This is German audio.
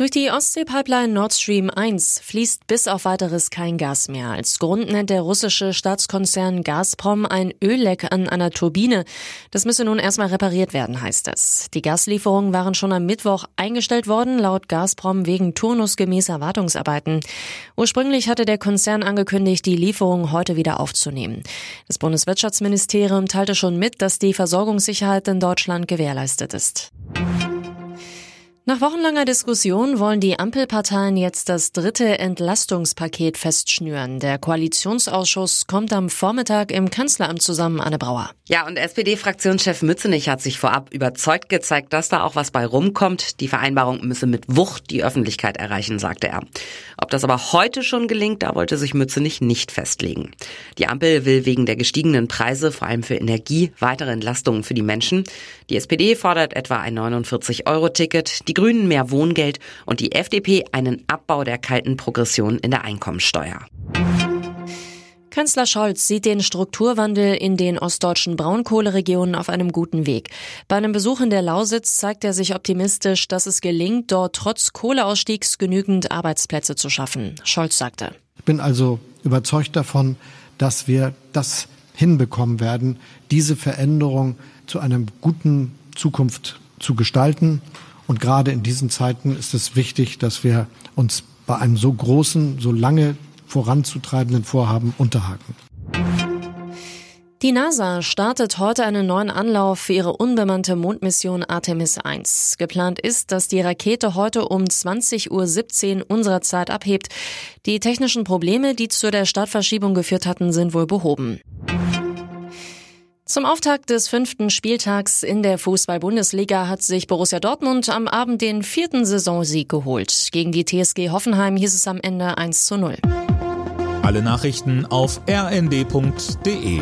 Durch die Ostsee-Pipeline Nord Stream 1 fließt bis auf weiteres kein Gas mehr. Als Grund nennt der russische Staatskonzern Gazprom ein Ölleck an einer Turbine. Das müsse nun erstmal repariert werden, heißt es. Die Gaslieferungen waren schon am Mittwoch eingestellt worden, laut Gazprom wegen turnusgemäßer Wartungsarbeiten. Ursprünglich hatte der Konzern angekündigt, die Lieferungen heute wieder aufzunehmen. Das Bundeswirtschaftsministerium teilte schon mit, dass die Versorgungssicherheit in Deutschland gewährleistet ist. Nach wochenlanger Diskussion wollen die Ampelparteien jetzt das dritte Entlastungspaket festschnüren. Der Koalitionsausschuss kommt am Vormittag im Kanzleramt zusammen, Anne Brauer. Ja, und SPD-Fraktionschef Mützenich hat sich vorab überzeugt gezeigt, dass da auch was bei rumkommt. Die Vereinbarung müsse mit Wucht die Öffentlichkeit erreichen, sagte er. Ob das aber heute schon gelingt, da wollte sich Mützenich nicht festlegen. Die Ampel will wegen der gestiegenen Preise, vor allem für Energie, weitere Entlastungen für die Menschen. Die SPD fordert etwa ein 49-Euro-Ticket. Die Grünen mehr Wohngeld und die FDP einen Abbau der kalten Progression in der Einkommensteuer. Kanzler Scholz sieht den Strukturwandel in den ostdeutschen Braunkohleregionen auf einem guten Weg. Bei einem Besuch in der Lausitz zeigt er sich optimistisch, dass es gelingt, dort trotz Kohleausstiegs genügend Arbeitsplätze zu schaffen. Scholz sagte. Ich bin also überzeugt davon, dass wir das hinbekommen werden, diese Veränderung zu einer guten Zukunft zu gestalten und gerade in diesen Zeiten ist es wichtig, dass wir uns bei einem so großen, so lange voranzutreibenden Vorhaben unterhaken. Die NASA startet heute einen neuen Anlauf für ihre unbemannte Mondmission Artemis 1. Geplant ist, dass die Rakete heute um 20.17 Uhr unserer Zeit abhebt. Die technischen Probleme, die zu der Startverschiebung geführt hatten, sind wohl behoben. Zum Auftakt des fünften Spieltags in der Fußball-Bundesliga hat sich Borussia Dortmund am Abend den vierten Saisonsieg geholt. Gegen die TSG Hoffenheim hieß es am Ende 1 zu 0. Alle Nachrichten auf rnd.de